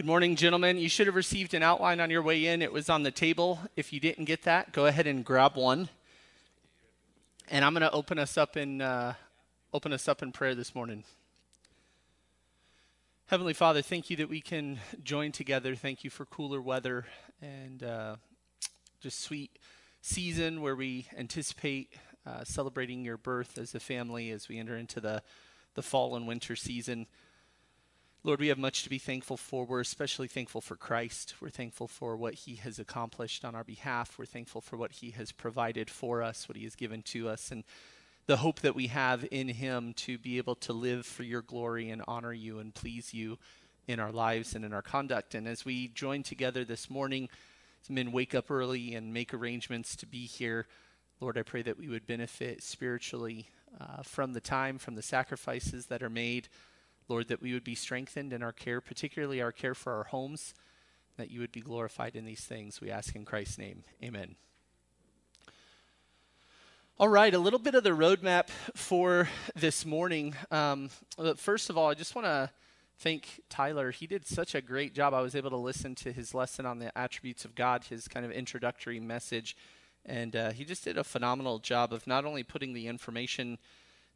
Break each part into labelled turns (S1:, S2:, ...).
S1: Good morning, gentlemen. You should have received an outline on your way in. It was on the table. If you didn't get that, go ahead and grab one. And I'm going to open us up in uh, open us up in prayer this morning. Heavenly Father, thank you that we can join together. Thank you for cooler weather and uh, just sweet season where we anticipate uh, celebrating your birth as a family as we enter into the the fall and winter season. Lord, we have much to be thankful for. We're especially thankful for Christ. We're thankful for what he has accomplished on our behalf. We're thankful for what he has provided for us, what he has given to us, and the hope that we have in him to be able to live for your glory and honor you and please you in our lives and in our conduct. And as we join together this morning, men wake up early and make arrangements to be here. Lord, I pray that we would benefit spiritually uh, from the time, from the sacrifices that are made Lord, that we would be strengthened in our care, particularly our care for our homes, that you would be glorified in these things. We ask in Christ's name. Amen. All right, a little bit of the roadmap for this morning. Um, first of all, I just want to thank Tyler. He did such a great job. I was able to listen to his lesson on the attributes of God, his kind of introductory message. And uh, he just did a phenomenal job of not only putting the information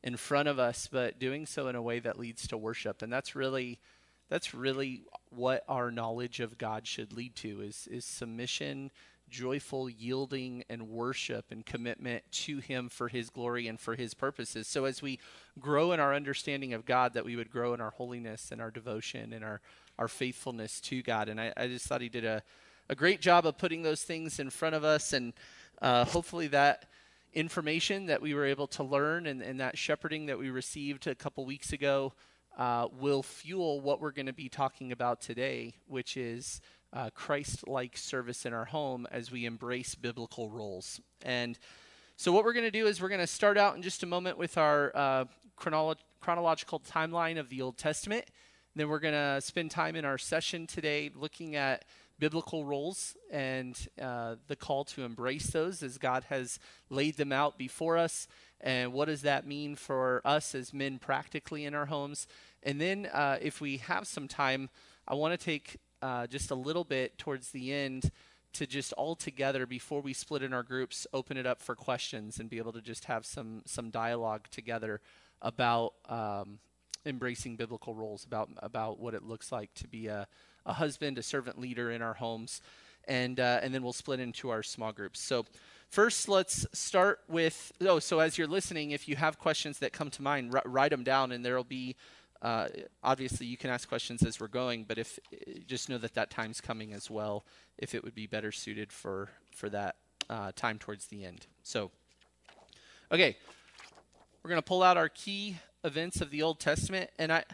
S1: in front of us, but doing so in a way that leads to worship. And that's really that's really what our knowledge of God should lead to is is submission, joyful yielding and worship and commitment to him for his glory and for his purposes. So as we grow in our understanding of God, that we would grow in our holiness and our devotion and our our faithfulness to God. And I, I just thought he did a, a great job of putting those things in front of us and uh, hopefully that information that we were able to learn and, and that shepherding that we received a couple weeks ago uh, will fuel what we're going to be talking about today, which is uh, Christ like service in our home as we embrace biblical roles. And so, what we're going to do is we're going to start out in just a moment with our uh, chronolo- chronological timeline of the Old Testament. Then, we're going to spend time in our session today looking at biblical roles and uh, the call to embrace those as God has laid them out before us. And what does that mean for us as men practically in our homes? And then, uh, if we have some time, I want to take uh, just a little bit towards the end to just all together before we split in our groups, open it up for questions and be able to just have some some dialogue together about um, embracing biblical roles, about about what it looks like to be a a husband, a servant leader in our homes, and uh, and then we'll split into our small groups. So. First, let's start with. Oh, so as you're listening, if you have questions that come to mind, r- write them down, and there will be. Uh, obviously, you can ask questions as we're going, but if just know that that time's coming as well. If it would be better suited for for that uh, time towards the end. So, okay, we're to pull out our key events of the Old Testament, and I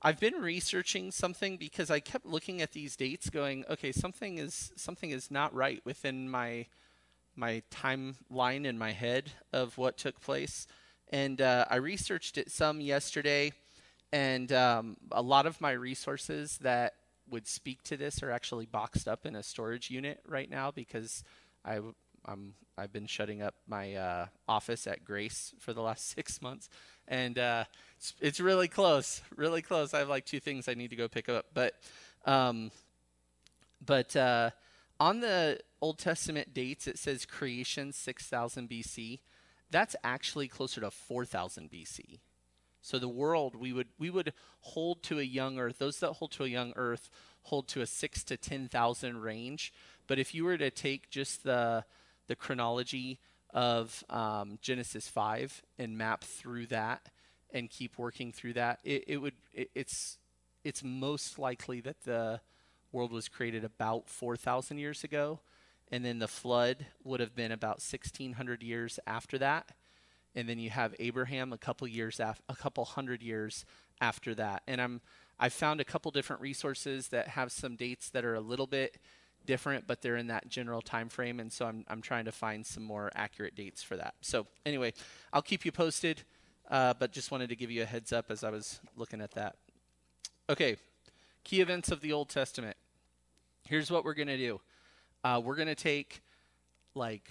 S1: I've been researching something because I kept looking at these dates, going, okay, something is something is not right within my my timeline in my head of what took place, and uh, I researched it some yesterday, and um, a lot of my resources that would speak to this are actually boxed up in a storage unit right now because I I'm I've been shutting up my uh, office at Grace for the last six months, and uh, it's, it's, really close, really close. I have like two things I need to go pick up, but um, but uh, on the Old Testament dates, it says creation 6000 BC. That's actually closer to 4000 BC. So the world we would we would hold to a young Earth. Those that hold to a young Earth hold to a six to ten thousand range. But if you were to take just the the chronology of um, Genesis 5 and map through that and keep working through that, it, it would it, it's it's most likely that the world was created about 4,000 years ago, and then the flood would have been about 1,600 years after that, and then you have Abraham a couple years af- a couple hundred years after that. And I'm I found a couple different resources that have some dates that are a little bit different, but they're in that general time frame, and so I'm I'm trying to find some more accurate dates for that. So anyway, I'll keep you posted, uh, but just wanted to give you a heads up as I was looking at that. Okay, key events of the Old Testament. Here's what we're gonna do. Uh, we're gonna take like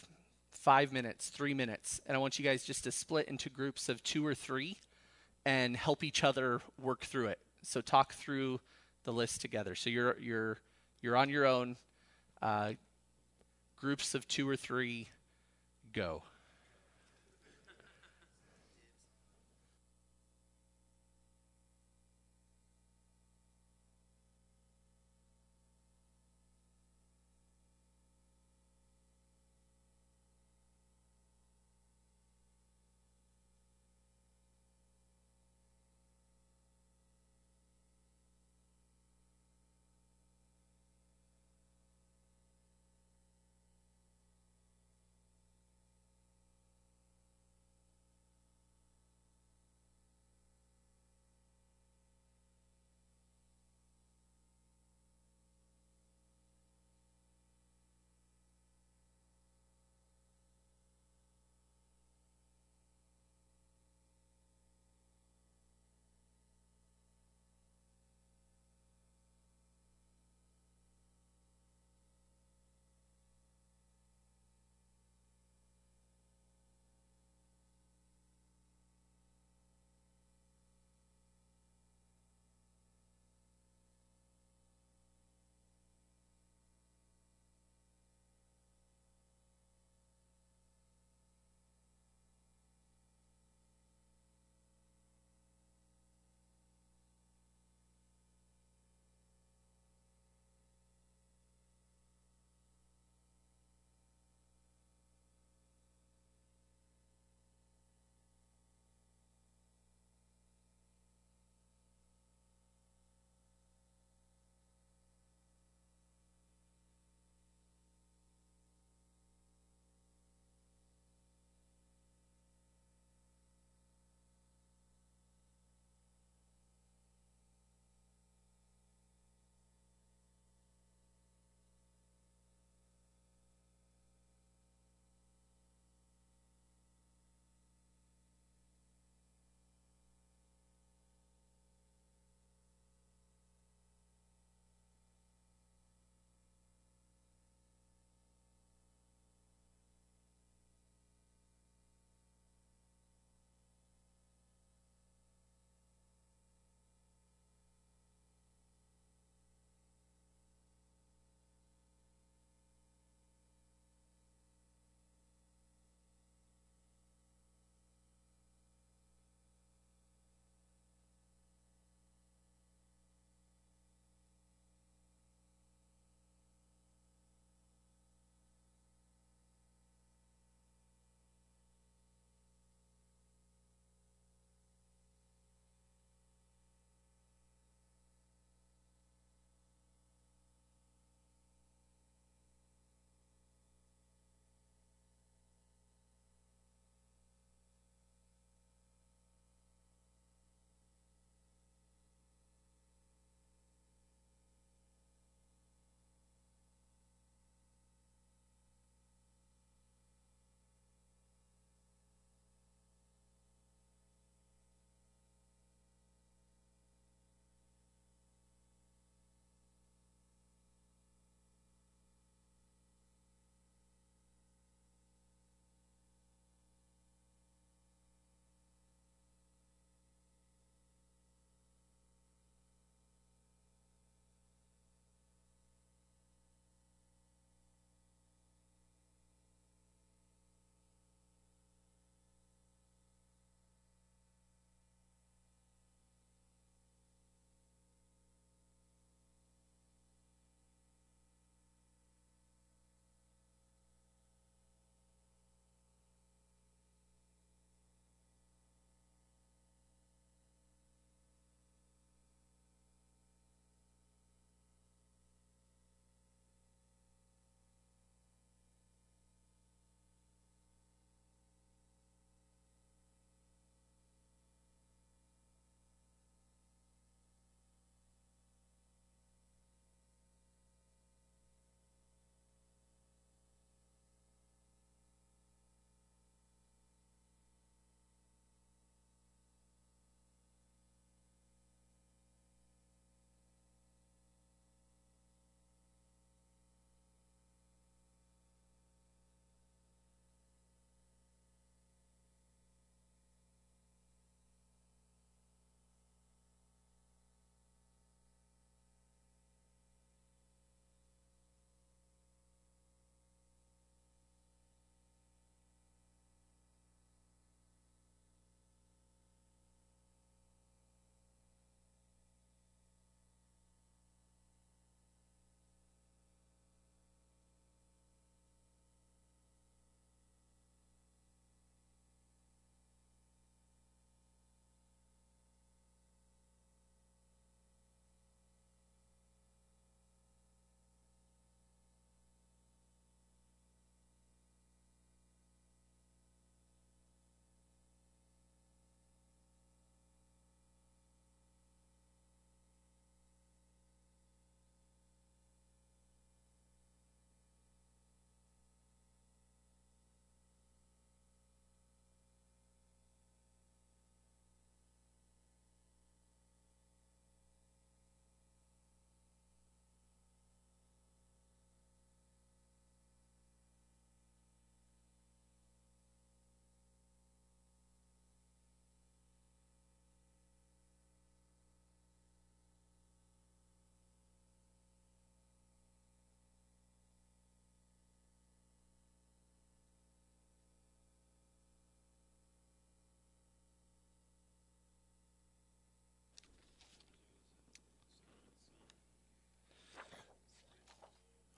S1: five minutes, three minutes, and I want you guys just to split into groups of two or three and help each other work through it. So talk through the list together. So you're you're you're on your own. Uh, groups of two or three, go.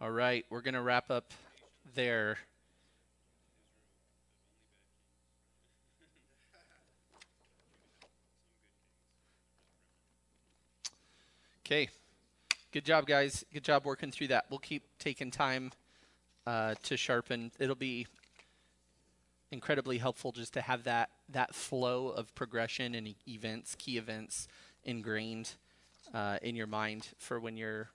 S1: All right, we're going to wrap up there. Okay. Good job, guys. Good job working through that. We'll keep taking time uh, to sharpen. It'll be incredibly helpful just to have that that flow of progression and events, key events, ingrained uh, in your mind for when you're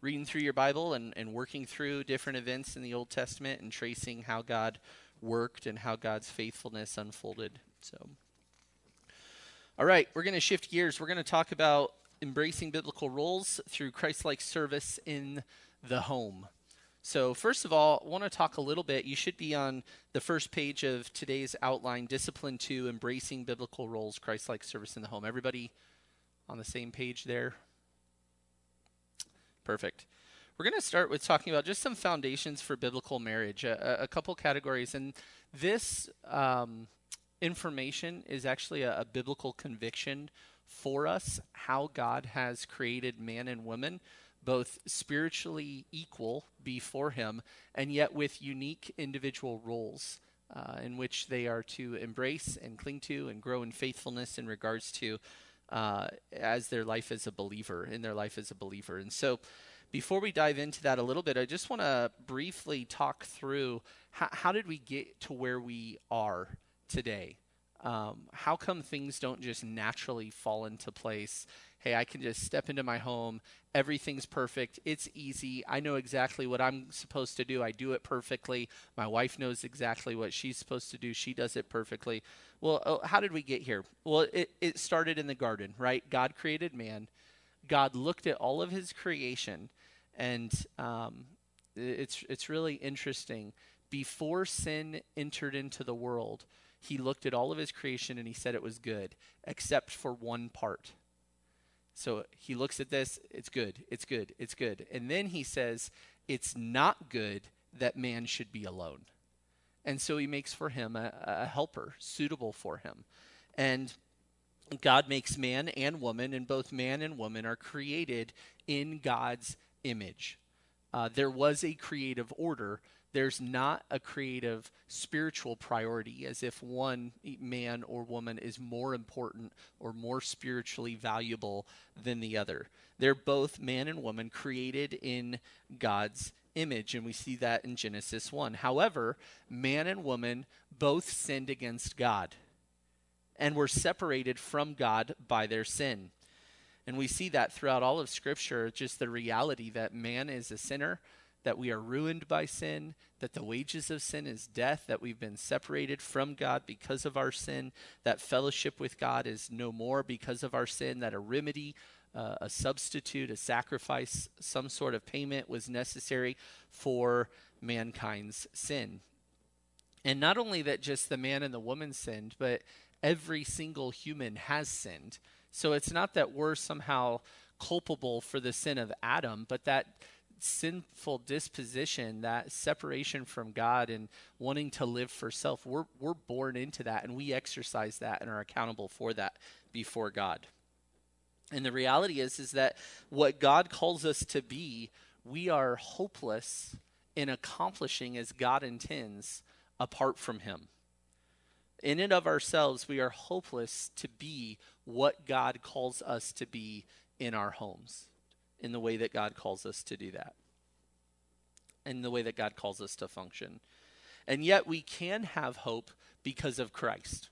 S1: reading through your Bible and, and working through different events in the Old Testament and tracing how God worked and how God's faithfulness unfolded. So, all right, we're going to shift gears. We're going to talk about embracing biblical roles through Christ like service in the home. So, first of all, I want to talk a little bit. You should be on the first page of today's outline Discipline 2 Embracing Biblical Roles, Christ like Service in the Home. Everybody on the same page there? Perfect. We're going to start with talking about just some foundations for biblical marriage, a, a couple categories. And this um, information is actually a, a biblical conviction for us how God has created man and woman, both spiritually equal before Him, and yet with unique individual roles. Uh, in which they are to embrace and cling to and grow in faithfulness in regards to uh, as their life as a believer, in their life as a believer. And so, before we dive into that a little bit, I just want to briefly talk through how, how, did we get to where we are today? Um, how come things don't just naturally fall into place? Hey, I can just step into my home. Everything's perfect. It's easy. I know exactly what I'm supposed to do. I do it perfectly. My wife knows exactly what she's supposed to do. She does it perfectly. Well, oh, how did we get here? Well, it, it started in the garden, right? God created man. God looked at all of his creation, and um, it's, it's really interesting. Before sin entered into the world, he looked at all of his creation and he said it was good, except for one part. So he looks at this, it's good, it's good, it's good. And then he says, it's not good that man should be alone. And so he makes for him a, a helper suitable for him. And God makes man and woman, and both man and woman are created in God's image. Uh, there was a creative order there's not a creative spiritual priority as if one man or woman is more important or more spiritually valuable than the other. They're both man and woman created in God's image, and we see that in Genesis 1. However, man and woman both sinned against God and were separated from God by their sin. And we see that throughout all of Scripture, just the reality that man is a sinner that we are ruined by sin, that the wages of sin is death, that we've been separated from God because of our sin, that fellowship with God is no more because of our sin, that a remedy, uh, a substitute, a sacrifice, some sort of payment was necessary for mankind's sin. And not only that just the man and the woman sinned, but every single human has sinned. So it's not that we're somehow culpable for the sin of Adam, but that sinful disposition, that separation from God and wanting to live for self, we're, we're born into that and we exercise that and are accountable for that before God. And the reality is is that what God calls us to be, we are hopeless in accomplishing as God intends apart from him. In and of ourselves, we are hopeless to be what God calls us to be in our homes in the way that God calls us to do that, in the way that God calls us to function. And yet we can have hope because of Christ.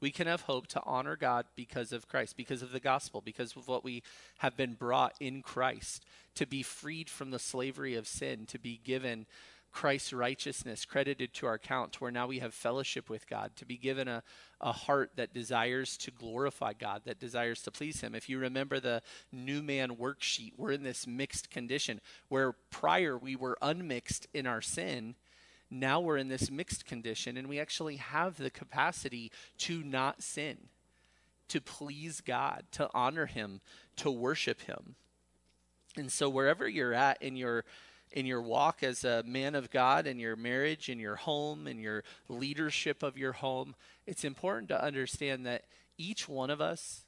S1: We can have hope to honor God because of Christ, because of the gospel, because of what we have been brought in Christ, to be freed from the slavery of sin, to be given Christ's righteousness credited to our account, to where now we have fellowship with God, to be given a, a heart that desires to glorify God, that desires to please Him. If you remember the new man worksheet, we're in this mixed condition where prior we were unmixed in our sin. Now we're in this mixed condition, and we actually have the capacity to not sin, to please God, to honor Him, to worship Him. And so, wherever you're at in your in your walk as a man of God, in your marriage, in your home, in your leadership of your home, it's important to understand that each one of us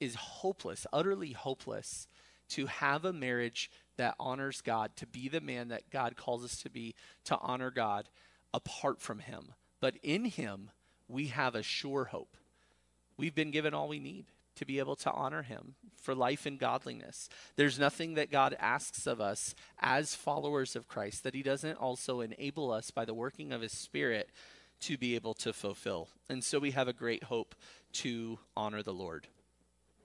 S1: is hopeless, utterly hopeless, to have a marriage that honors God, to be the man that God calls us to be, to honor God apart from Him. But in Him, we have a sure hope. We've been given all we need to be able to honor him for life and godliness. There's nothing that God asks of us as followers of Christ that he doesn't also enable us by the working of his spirit to be able to fulfill. And so we have a great hope to honor the Lord.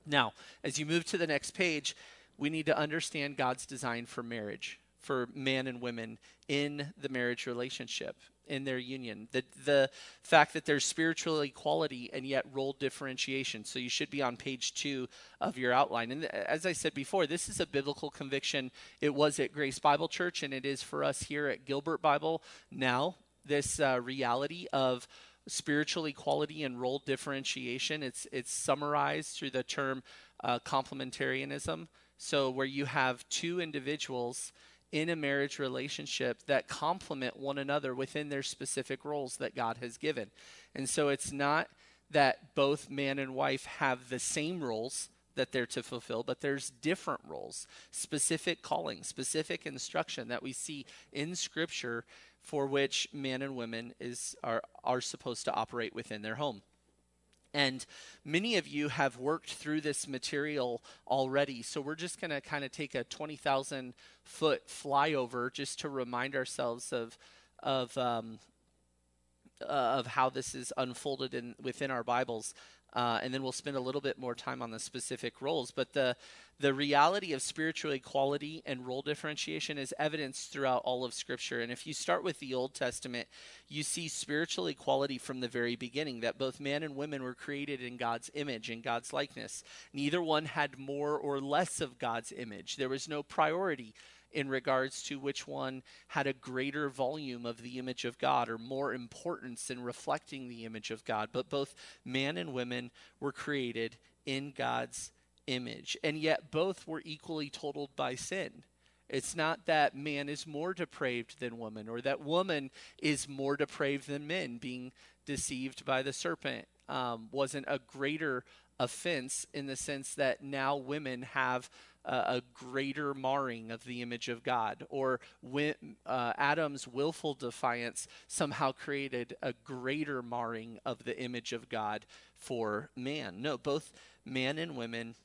S1: Now, as you move to the next page, we need to understand God's design for marriage, for man and women in the marriage relationship in their union. The the fact that there's spiritual equality and yet role differentiation. So you should be on page two of your outline. And as I said before, this is a biblical conviction. It was at Grace Bible Church, and it is for us here at Gilbert Bible now. This uh, reality of spiritual equality and role differentiation. It's it's summarized through the term uh, complementarianism. So where you have two individuals in a marriage relationship that complement one another within their specific roles that God has given. And so it's not that both man and wife have the same roles that they're to fulfill, but there's different roles, specific calling, specific instruction that we see in scripture for which man and women is are are supposed to operate within their home. And many of you have worked through this material already. So we're just going to kind of take a 20,000 foot flyover just to remind ourselves of, of, um, uh, of how this is unfolded in, within our Bibles. Uh, and then we'll spend a little bit more time on the specific roles. But the the reality of spiritual equality and role differentiation is evidenced throughout all of Scripture. And if you start with the Old Testament, you see spiritual equality from the very beginning that both man and women were created in God's image and God's likeness. Neither one had more or less of God's image, there was no priority in regards to which one had a greater volume of the image of God or more importance in reflecting the image of God. But both man and women were created in God's image, and yet both were equally totaled by sin. It's not that man is more depraved than woman, or that woman is more depraved than men. Being deceived by the serpent um, wasn't a greater offense in the sense that now women have a greater marring of the image of God, or when, uh, Adam's willful defiance somehow created a greater marring of the image of God for man. No, both man and women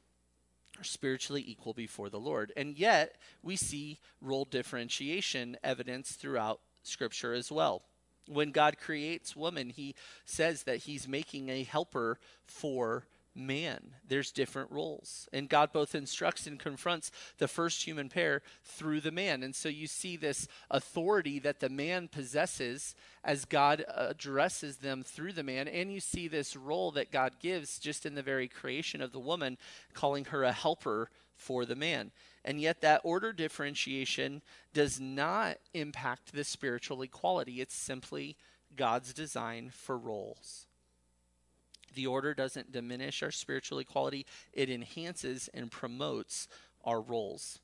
S1: are spiritually equal before the Lord. And yet, we see role differentiation evidence throughout Scripture as well. When God creates woman, he says that he's making a helper for man. There's different roles. And God both instructs and confronts the first human pair through the man. And so you see this authority that the man possesses as God addresses them through the man. And you see this role that God gives just in the very creation of the woman, calling her a helper for the man. And yet, that order differentiation does not impact the spiritual equality. It's simply God's design for roles. The order doesn't diminish our spiritual equality, it enhances and promotes our roles.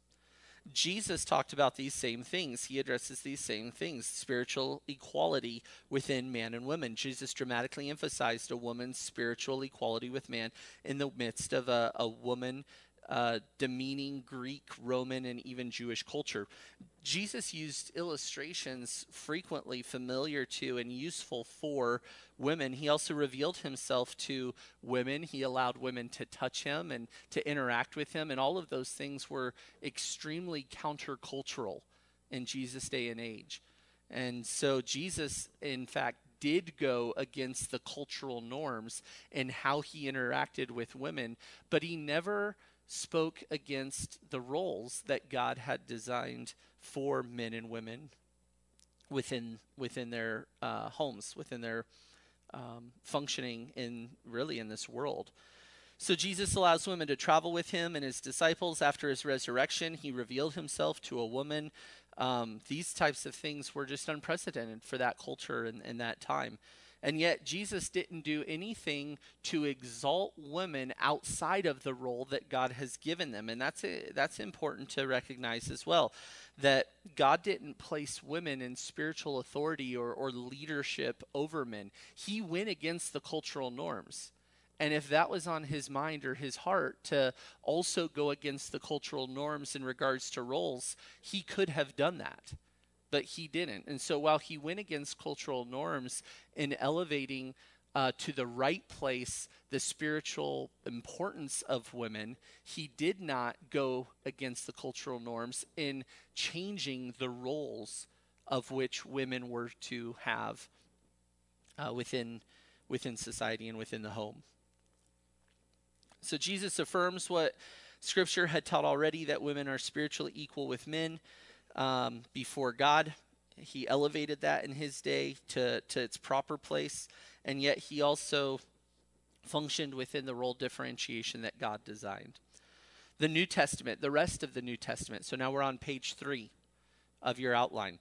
S1: Jesus talked about these same things. He addresses these same things spiritual equality within man and woman. Jesus dramatically emphasized a woman's spiritual equality with man in the midst of a, a woman uh, demeaning Greek, Roman, and even Jewish culture. Jesus used illustrations frequently familiar to and useful for women. He also revealed himself to women. He allowed women to touch him and to interact with him, and all of those things were extremely countercultural in Jesus' day and age. And so Jesus, in fact, did go against the cultural norms in how he interacted with women, but he never spoke against the roles that God had designed for men and women within within their uh, homes, within their um, functioning in really in this world. So Jesus allows women to travel with him and his disciples after his resurrection. He revealed himself to a woman. Um, these types of things were just unprecedented for that culture and, and that time. And yet, Jesus didn't do anything to exalt women outside of the role that God has given them. And that's, a, that's important to recognize as well. That God didn't place women in spiritual authority or, or leadership over men, He went against the cultural norms. And if that was on his mind or his heart to also go against the cultural norms in regards to roles, he could have done that. But he didn't. And so while he went against cultural norms in elevating uh, to the right place the spiritual importance of women, he did not go against the cultural norms in changing the roles of which women were to have uh, within within society and within the home. So Jesus affirms what Scripture had taught already that women are spiritually equal with men um, before God. He elevated that in his day to, to its proper place, and yet he also functioned within the role differentiation that God designed. The New Testament, the rest of the New Testament. So now we're on page three of your outline.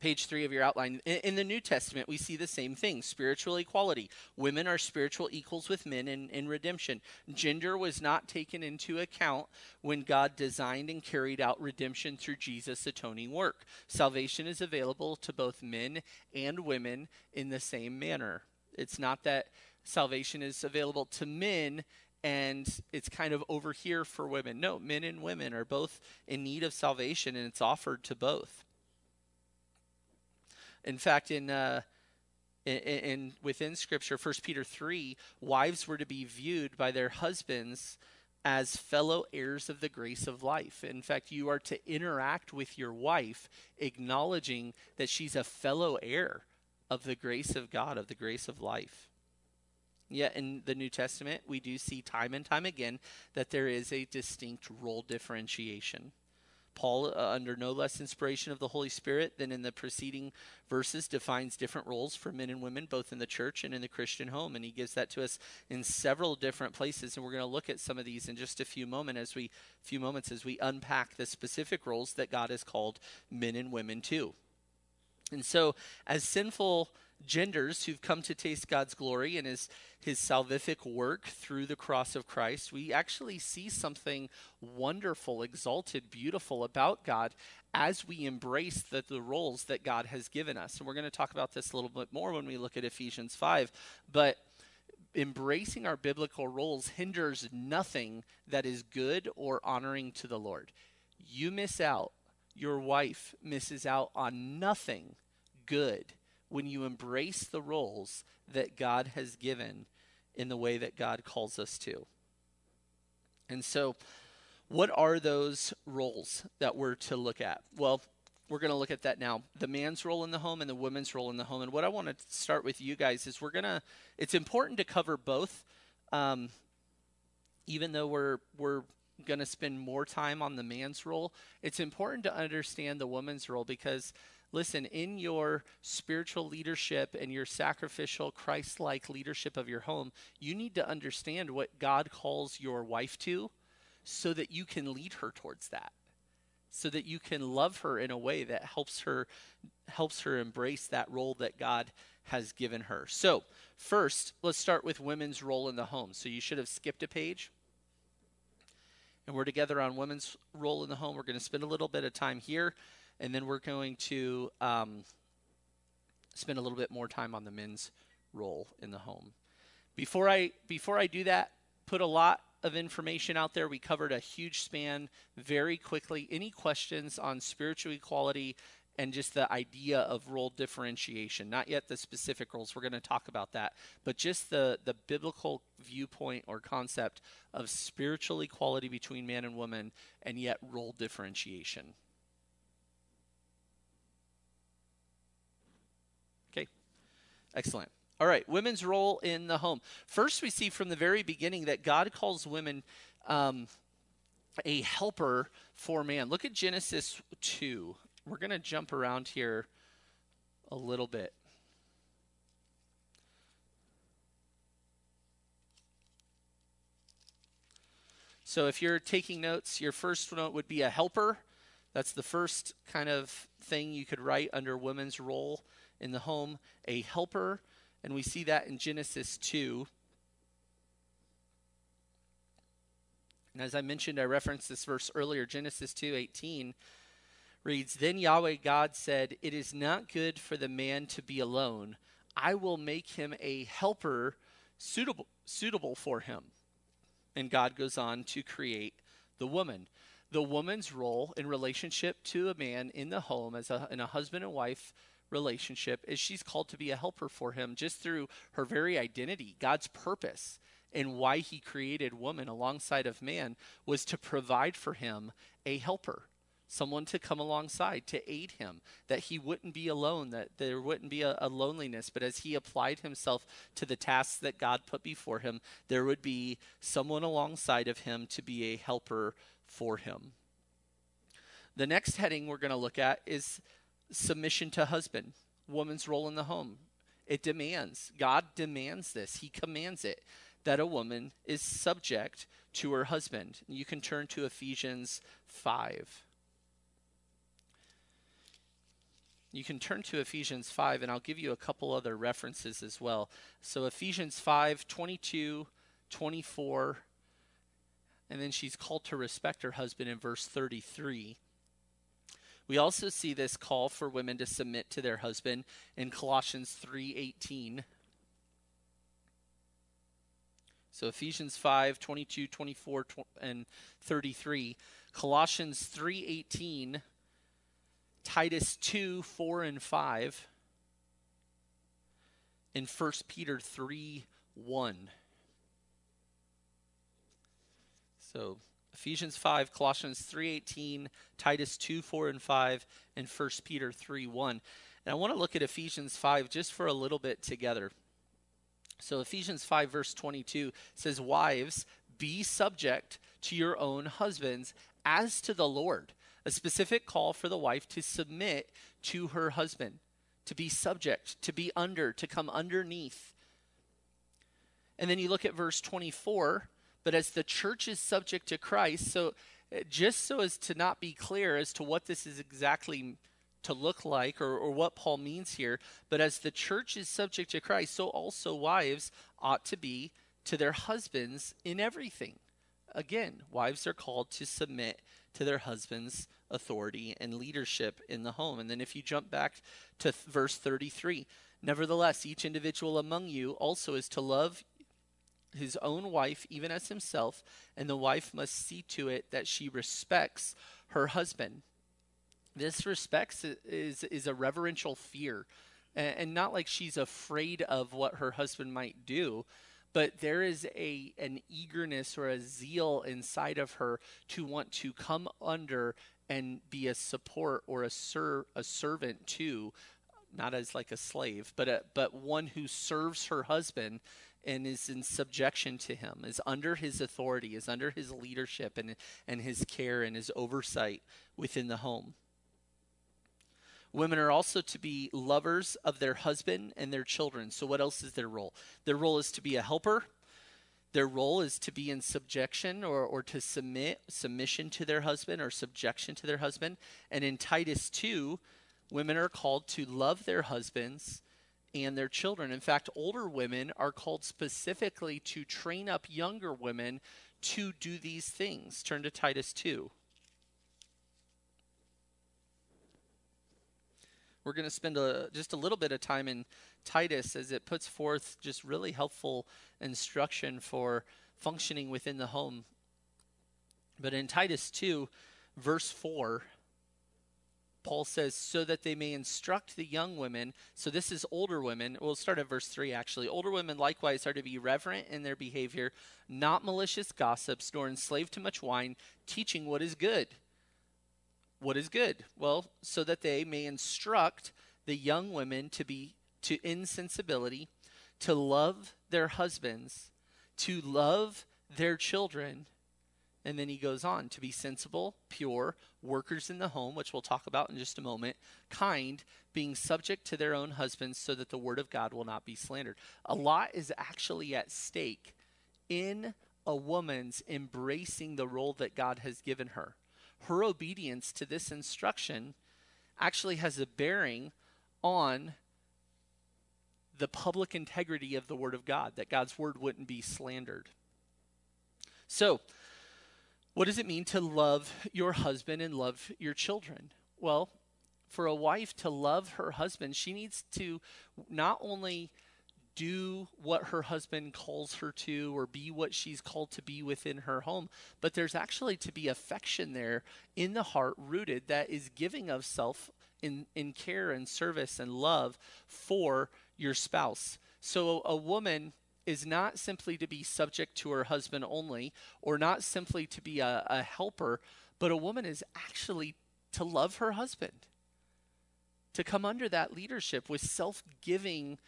S1: Page three of your outline. In, in, the New Testament, we see the same thing spiritual equality. Women are spiritual equals with men in, in redemption. Gender was not taken into account when God designed and carried out redemption through Jesus' atoning work. Salvation is available to both men and women in the same manner. It's not that salvation is available to men and it's kind of over here for women. No, men and women are both in need of salvation and it's offered to both. In fact, in uh, in, in, within Scripture, 1 Peter three, wives were to be viewed by their husbands as fellow heirs of the grace of life. In fact, you are to interact with your wife, acknowledging that she's a fellow heir of the grace of God, of the grace of life. Yet in the New Testament, we do see time and time again that there is a distinct role differentiation. Paul, uh, under no less inspiration of the Holy Spirit than in the preceding verses, defines different roles for men and women, both in the church and in the Christian home. And he gives that to us in several different places. And we're going to look at some of these in just a few moments as we few moments as we unpack the specific roles that God has called men and women to. And so, as sinful genders who've come to taste God's glory and his his salvific work through the cross of Christ, we actually see something wonderful, exalted, beautiful about God as we embrace the, the roles that God has given us. And we're going to talk about this a little bit more when we look at Ephesians 5. But embracing our biblical roles hinders nothing that is good or honoring to the Lord. You miss out, your wife misses out on nothing good when you embrace the roles that God has given in the way that God calls us to. And so, what are those roles that we're to look at? Well, we're going to look at that now the man's role in the home and the woman's role in the home. And what I want to start with you guys is we're going to, it's important to cover both, um, even though we're, we're, going to spend more time on the man's role, it's important to understand the woman's role because listen, in your spiritual leadership and your sacrificial, Christ like leadership of your home, you need to understand what God calls your wife to so that you can lead her towards that. So that you can love her in a way that helps her helps her embrace that role that God has given her. So, first, let's start with women's role in the home. So you should have skipped a page. And we're together on women's role in the home. We're going to spend a little bit of time here and then we're going to um, spend a little bit more time on the men's role in the home. Before I before I do that, put a lot of information out there. We covered a huge span very quickly. Any questions on spiritual equality and just the idea of role differentiation? Not yet the specific roles. We're going to talk about that, but just the the biblical viewpoint or concept of spiritual equality between man and woman and yet role differentiation. Excellent. All right, women's role in the home. First, we see from the very beginning that God calls women um, a helper for man. Look at Genesis 2. We're going to jump around here a little bit. So, if you're taking notes, your first note would be a helper. That's the first kind of thing you could write under women's role in the home a helper, and we see that in Genesis 2. And as I mentioned, I referenced this verse earlier, Genesis 2:18 reads Then Yahweh God said, It is not good for the man to be alone. I will make him a helper suitable, suitable for him. And God goes on to create the woman. The woman's role in relationship to a man in the home, as a, in a husband and wife relationship, is she's called to be a helper for him just through her very identity, God's purpose and why he created woman alongside of man was to provide for him a helper someone to come alongside to aid him, that he wouldn't be alone, that there wouldn't be a, a, loneliness. But as he applied himself to the tasks that God put before him, there would be someone alongside of him to be a helper for him. The next heading we're going to look at is submission to husband, woman's role in the home. It demands, God demands this, He commands it, that a woman is subject to her husband. You can turn to Ephesians 5. You can turn to Ephesians 5, and I'll give you a couple other references as well. So, Ephesians 5 22, 24, and then she's called to respect her husband in verse 33. We also see this call for women to submit to their husband in Colossians 3:18. So Ephesians 5, 22, 24, and 33. Colossians 3:18 Titus 2 4 and 5, and 1 Peter 3 1. So Ephesians 5, Colossians 3:18, Titus 2, 4 and 5, and 1 Peter 3, 1. And I want to look at Ephesians 5 just for a little bit together. So Ephesians 5 verse 22 says, "Wives, be subject to your own husbands as to the Lord." a specific call for the wife to submit to her husband, to be subject, to be under, to come underneath. And then you look at verse 24, but as the church is subject to Christ, so uh, just so as to not be clear as to what this is exactly to look like or, or what Paul means here, but as the church is subject to Christ, so also wives ought to be to their husbands in everything. Again, wives are called to submit to their husband's authority and leadership in the home. And then if you jump back to th- verse 33, nevertheless, each individual among you also is to love his own wife even as himself, and the wife must see to it that she respects her husband. This respects is is a reverential fear, and, and not like she's afraid of what her husband might do, but there is a an eagerness or a zeal inside of her to want to come under and be a support or a ser- a servant to not as like a slave but a, but one who serves her husband and is in subjection to him is under his authority is under his leadership and and his care and his oversight within the home Women are also to be lovers of their husband and their children. So, what else is their role? Their role is to be a helper. Their role is to be in subjection or, or to submit, submission to their husband or subjection to their husband. And in Titus 2, women are called to love their husbands and their children. In fact, older women are called specifically to train up younger women to do these things. Turn to Titus 2. we're going to spend a, just a little bit of time in Titus as it puts forth just really helpful instruction for functioning within the home. But in Titus 2, verse 4, Paul says, so that they may instruct the young women. So this is older women. We'll start at verse 3 actually. Older women likewise are to be reverent in their behavior, not malicious gossips, nor enslaved to much wine, teaching what is good what is good? Well, so that they may instruct the young women to be to insensibility, to love their husbands, to love their children. And then he goes on to be sensible, pure, workers in the home, which we'll talk about in just a moment, kind, being subject to their own husbands so that the word of God will not be slandered. A lot is actually at stake in a woman's embracing the role that God has given her her obedience to this instruction actually has a bearing on the public integrity of the Word of God, that God's Word wouldn't be slandered. So, what does it mean to love your husband and love your children? Well, for a wife to love her husband, she needs to not only do what her husband calls her to or be what she's called to be within her home, but there's actually to be affection there in the heart rooted that is giving of self in, in care and service and love for your spouse. So a woman is not simply to be subject to her husband only or not simply to be a, a helper, but a woman is actually to love her husband, to come under that leadership with self giving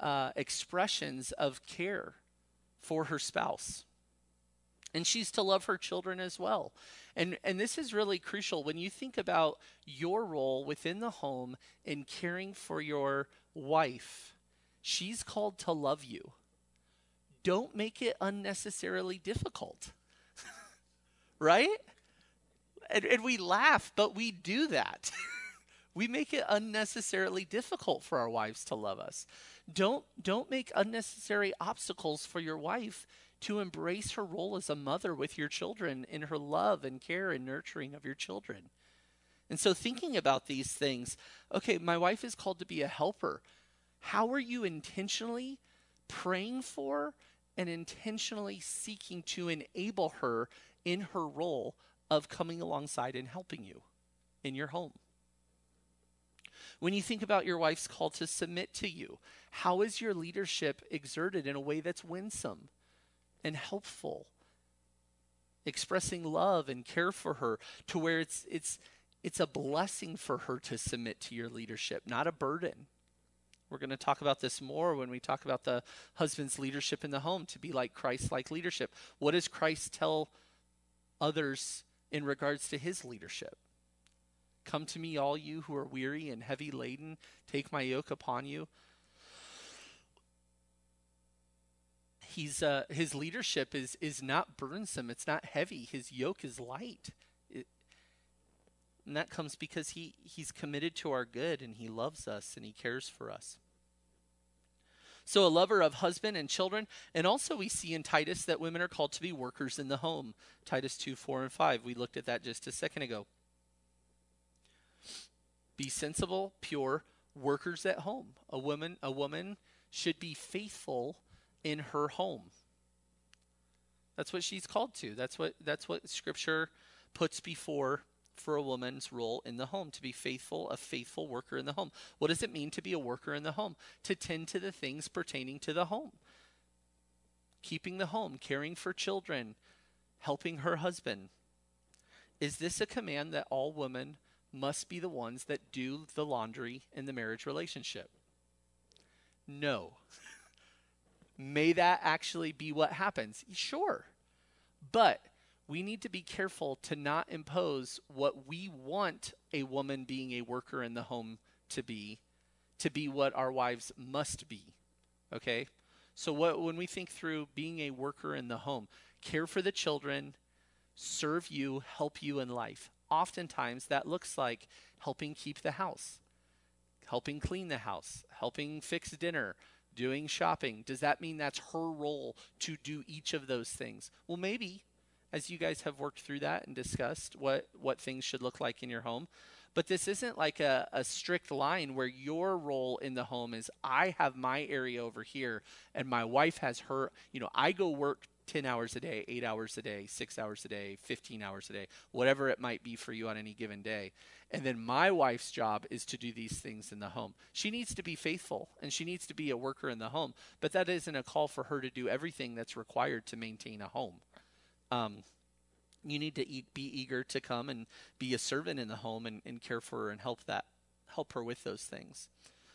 S1: uh, expressions of care for her spouse. And she's to love her children as well. And, and this is really crucial when you think about your role within the home in caring for your wife. She's called to love you. Don't make it unnecessarily difficult. right? And, and we laugh, but we do that. we make it unnecessarily difficult for our wives to love us. Don't don't make unnecessary obstacles for your wife to embrace her role as a mother with your children in her love and care and nurturing of your children. And so thinking about these things, okay, my wife is called to be a helper. How are you intentionally praying for and intentionally seeking to enable her in her role of coming alongside and helping you in your home? When you think about your wife's call to submit to you, how is your leadership exerted in a way that's winsome and helpful? Expressing love and care for her to where it's it's it's a blessing for her to submit to your leadership, not a burden. We're going to talk about this more when we talk about the husband's leadership in the home to be like Christ like leadership. What does Christ tell others in regards to his leadership? Come to me, all you who are weary and heavy laden, take my yoke upon you. He's uh, his leadership is is not burdensome. It's not heavy. His yoke is light. And that comes because he he's committed to our good and he loves us and he cares for us. So, a lover of husband and children. And also, we see in Titus that women are called to be workers in the home. Titus 2 4 and 5. We looked at that just a second ago. Be sensible, pure, workers at home. A woman, a woman should be faithful in her home. That's what she's called to. That's what that's what scripture puts before for a woman's role in the home to be faithful, a faithful worker in the home. What does it mean to be a worker in the home? To tend to the things pertaining to the home. Keeping the home, caring for children, helping her husband. Is this a command that all women must be the ones that do the laundry in the marriage relationship. No. May that actually be what happens? Sure. But we need to be careful to not impose what we want a woman being a worker in the home to be, to be what our wives must be. Okay? So what when we think through being a worker in the home, care for the children, serve you, help you in life oftentimes that looks like helping keep the house, helping clean the house, helping fix dinner, doing shopping. Does that mean that's her role to do each of those things? Well, maybe as you guys have worked through that and discussed what, what things should look like in your home. But this isn't like a, a strict line where your role in the home is I have my area over here and my wife has her, you know, I go work 10 hours a day, 8 hours a day, 6 hours a day, 15 hours a day, whatever it might be for you on any given day. And then my wife's job is to do these things in the home. She needs to be faithful and she needs to be a worker in the home, but that isn't a call for her to do everything that's required to maintain a home. Um, you need to be eager to come and be a servant in the home and, and care for her and help that help her with those things.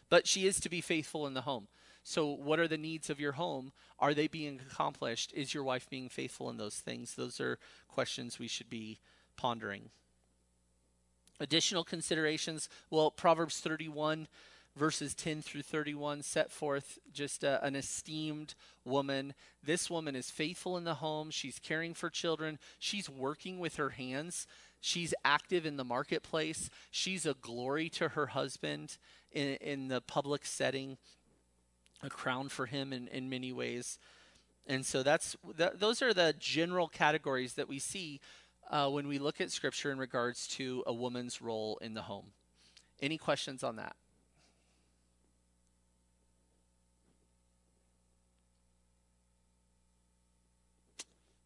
S1: But she is to be faithful in the home. So, what are the needs of your home? Are they being accomplished? Is your wife being faithful in those things? Those are questions we should be pondering. Additional considerations well, Proverbs 31, verses 10 through 31, set forth just a, an esteemed woman. This woman is faithful in the home, she's caring for children, she's working with her hands. She's active in the marketplace. She's a glory to her husband in, in the public setting a crown for him in, in many ways. And so that's that, those are the general categories that we see uh, when we look at Scripture in regards to a woman's role in the home. Any questions on that?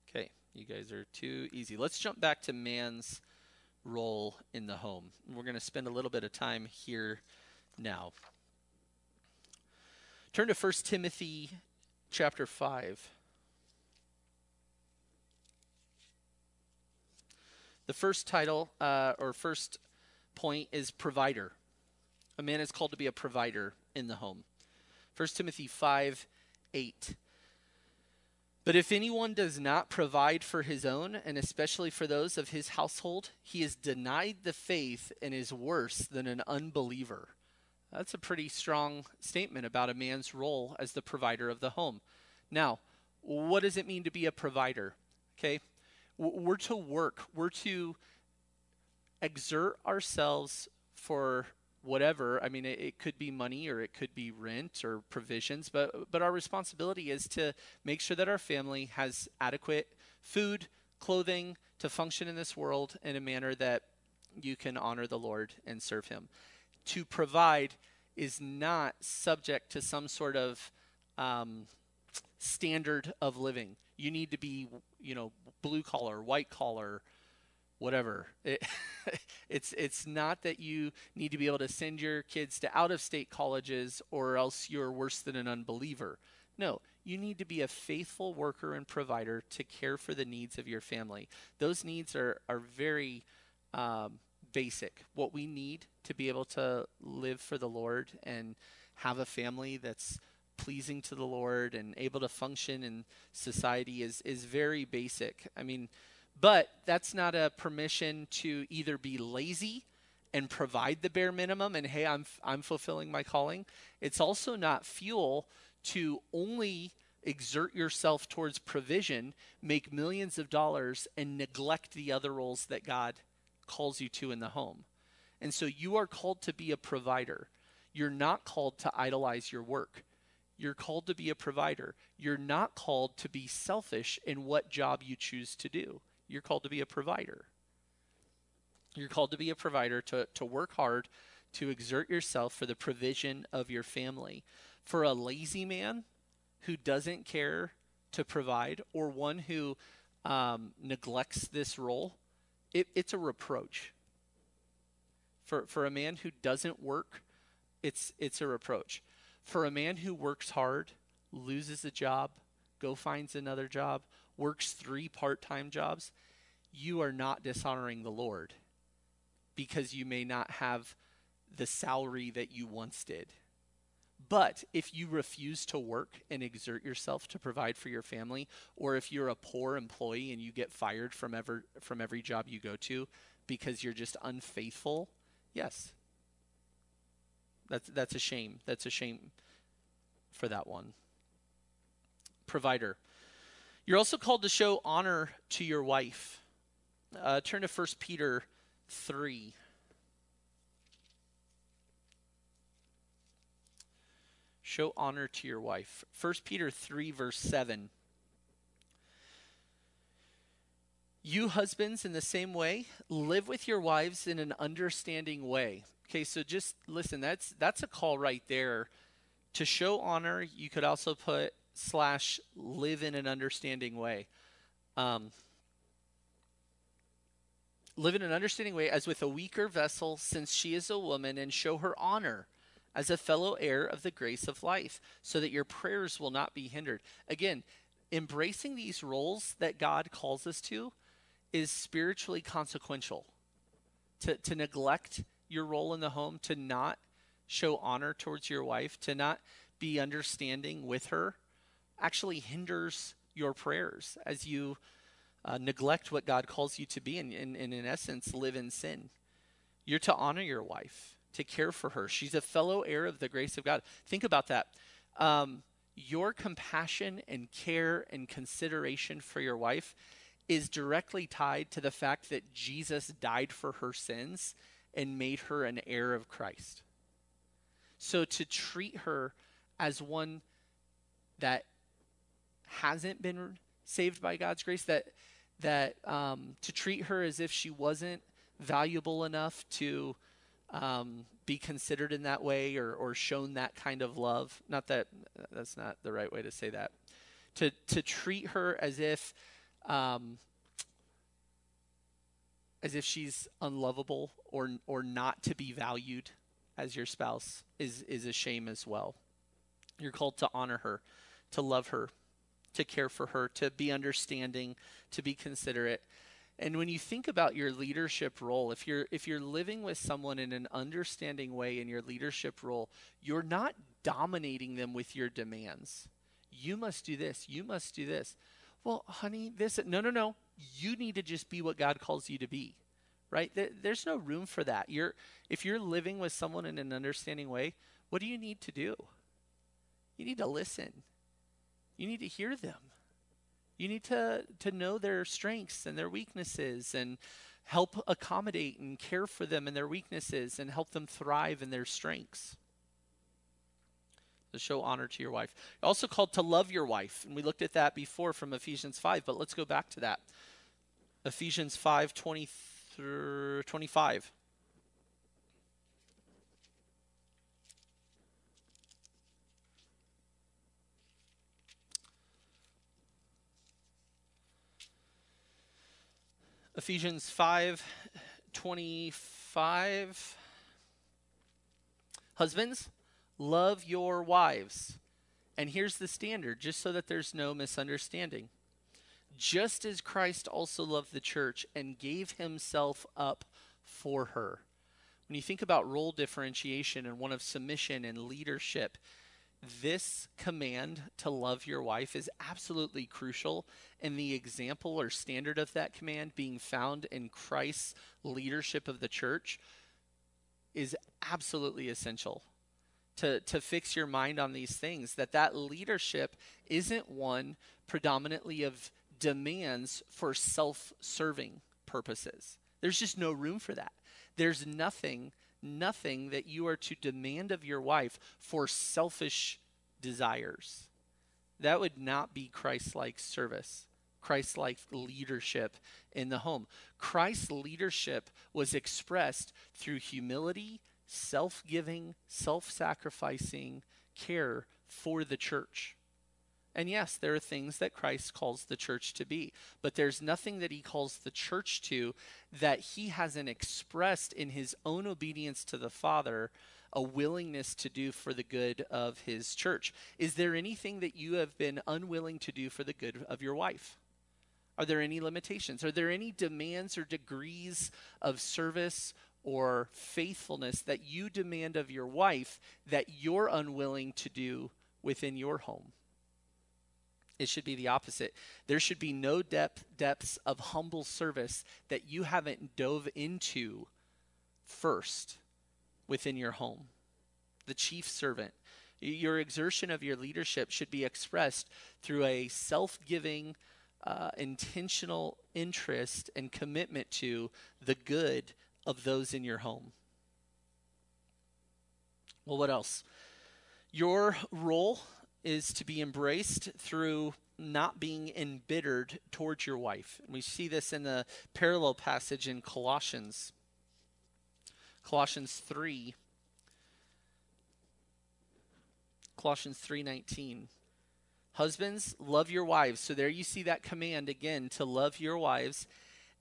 S1: Okay, you guys are too easy. Let's jump back to man's role in the home. We're going to spend a little bit of time here now. Turn to 1 Timothy chapter 5. The first title, uh, or first point, is provider. A man is called to be a provider in the home. 1 Timothy 5 8. But if anyone does not provide for his own, and especially for those of his household, he is denied the faith and is worse than an unbeliever. That's a pretty strong statement about a man's role as the provider of the home. Now, what does it mean to be a provider? Okay, we're to work, we're to exert ourselves for whatever. I mean, it, it, could be money or it could be rent or provisions, but but our responsibility is to make sure that our family has adequate food, clothing to function in this world in a manner that you can honor the Lord and serve Him. To provide is not subject to some sort of um, standard of living. You need to be, you know, blue collar, white collar, whatever. It, it's it's not that you need to be able to send your kids to out of state colleges or else you're worse than an unbeliever. No, you need to be a faithful worker and provider to care for the needs of your family. Those needs are are very um, basic. What we need to be able to live for the Lord and have a family that's pleasing to the Lord and able to function in society is is very basic. I mean but that's not a permission to either be lazy and provide the bare minimum and hey, I'm I'm fulfilling my calling. It's also not fuel to only exert yourself towards provision, make millions of dollars and neglect the other roles that God calls you to in the home. And so you are called to be a provider. You're not called to idolize your work. You're called to be a provider. You're not called to be selfish in what job you choose to do. You're called to be a provider. You're called to be a provider, to, to work hard, to exert yourself for the provision of your family. For a lazy man who doesn't care to provide, or one who um, neglects this role, it, it's a reproach. For, for a man who doesn't work, it's, it's a reproach. For a man who works hard, loses a job, go finds another job, works three part time jobs, you are not dishonoring the Lord because you may not have the salary that you once did. But if you refuse to work and exert yourself to provide for your family, or if you're a poor employee and you get fired from ever from every job you go to because you're just unfaithful, yes. That's that's a shame. That's a shame for that one. Provider. You're also called to show honor to your wife. Uh, turn to 1 Peter 3. Show honor to your wife. 1 Peter 3, verse 7. You husbands, in the same way, live with your wives in an understanding way. Okay, so just listen, that's that's a call right there. To show honor, you could also put slash live in an understanding way. Um, live in an understanding way as with a weaker vessel, since she is a woman, and show her honor as a fellow heir of the grace of life, so that your prayers will not be hindered. Again, embracing these roles that God calls us to is spiritually consequential. To, to neglect your role in the home, to not show honor towards your wife, to not be understanding with her, actually hinders your prayers as you uh, neglect what God calls you to be and, and, and, in essence, live in sin. You're to honor your wife, to care for her. She's a fellow heir of the grace of God. Think about that. Um, your compassion and care and consideration for your wife is directly tied to the fact that Jesus died for her sins and made her an heir of Christ. So to treat her as one that hasn't been saved by God's grace, that that um, to treat her as if she wasn't valuable enough to um, be considered in that way or, or shown that kind of love. Not that that's not the right way to say that. To to treat her as if um, as if she's unlovable or or not to be valued as your spouse is is a shame as well. You're called to honor her, to love her, to care for her, to be understanding, to be considerate. And when you think about your leadership role, if you're if you're living with someone in an understanding way in your leadership role, you're not dominating them with your demands. You must do this, you must do this. Well, honey, this no no no. You need to just be what God calls you to be. Right? There's no room for that. You're if you're living with someone in an understanding way, what do you need to do? You need to listen. You need to hear them. You need to, to know their strengths and their weaknesses and help accommodate and care for them and their weaknesses and help them thrive in their strengths. To show honor to your wife. Also called to love your wife. And we looked at that before from Ephesians 5, but let's go back to that. Ephesians 5 20 25. Ephesians 5 25. Husbands, love your wives. And here's the standard, just so that there's no misunderstanding. Just as Christ also loved the church and gave himself up for her. When you think about role differentiation and one of submission and leadership, this command to love your wife is absolutely crucial, and the example or standard of that command being found in Christ's leadership of the church is absolutely essential to, to fix your mind on these things that that leadership isn't one predominantly of demands for self-serving purposes. There's just no room for that. There's nothing nothing that you are to demand of your wife for selfish desires. That would not be Christ like service, Christ like leadership in the home. Christ's leadership was expressed through humility, self giving, self sacrificing care for the church. And yes, there are things that Christ calls the church to be, but there's nothing that he calls the church to that he hasn't expressed in his own obedience to the Father a willingness to do for the good of his church. Is there anything that you have been unwilling to do for the good of your wife? Are there any limitations? Are there any demands or degrees of service or faithfulness that you demand of your wife that you're unwilling to do within your home? It should be the opposite. There should be no depth depths of humble service that you haven't dove into first within your home. The chief servant. Your exertion of your leadership should be expressed through a self-giving, uh, intentional interest and commitment to the good of those in your home. Well, what else? Your role is to be embraced through not being embittered towards your wife. We see this in the parallel passage in Colossians. Colossians 3 Colossians 3:19 Husbands, love your wives. So there you see that command again to love your wives.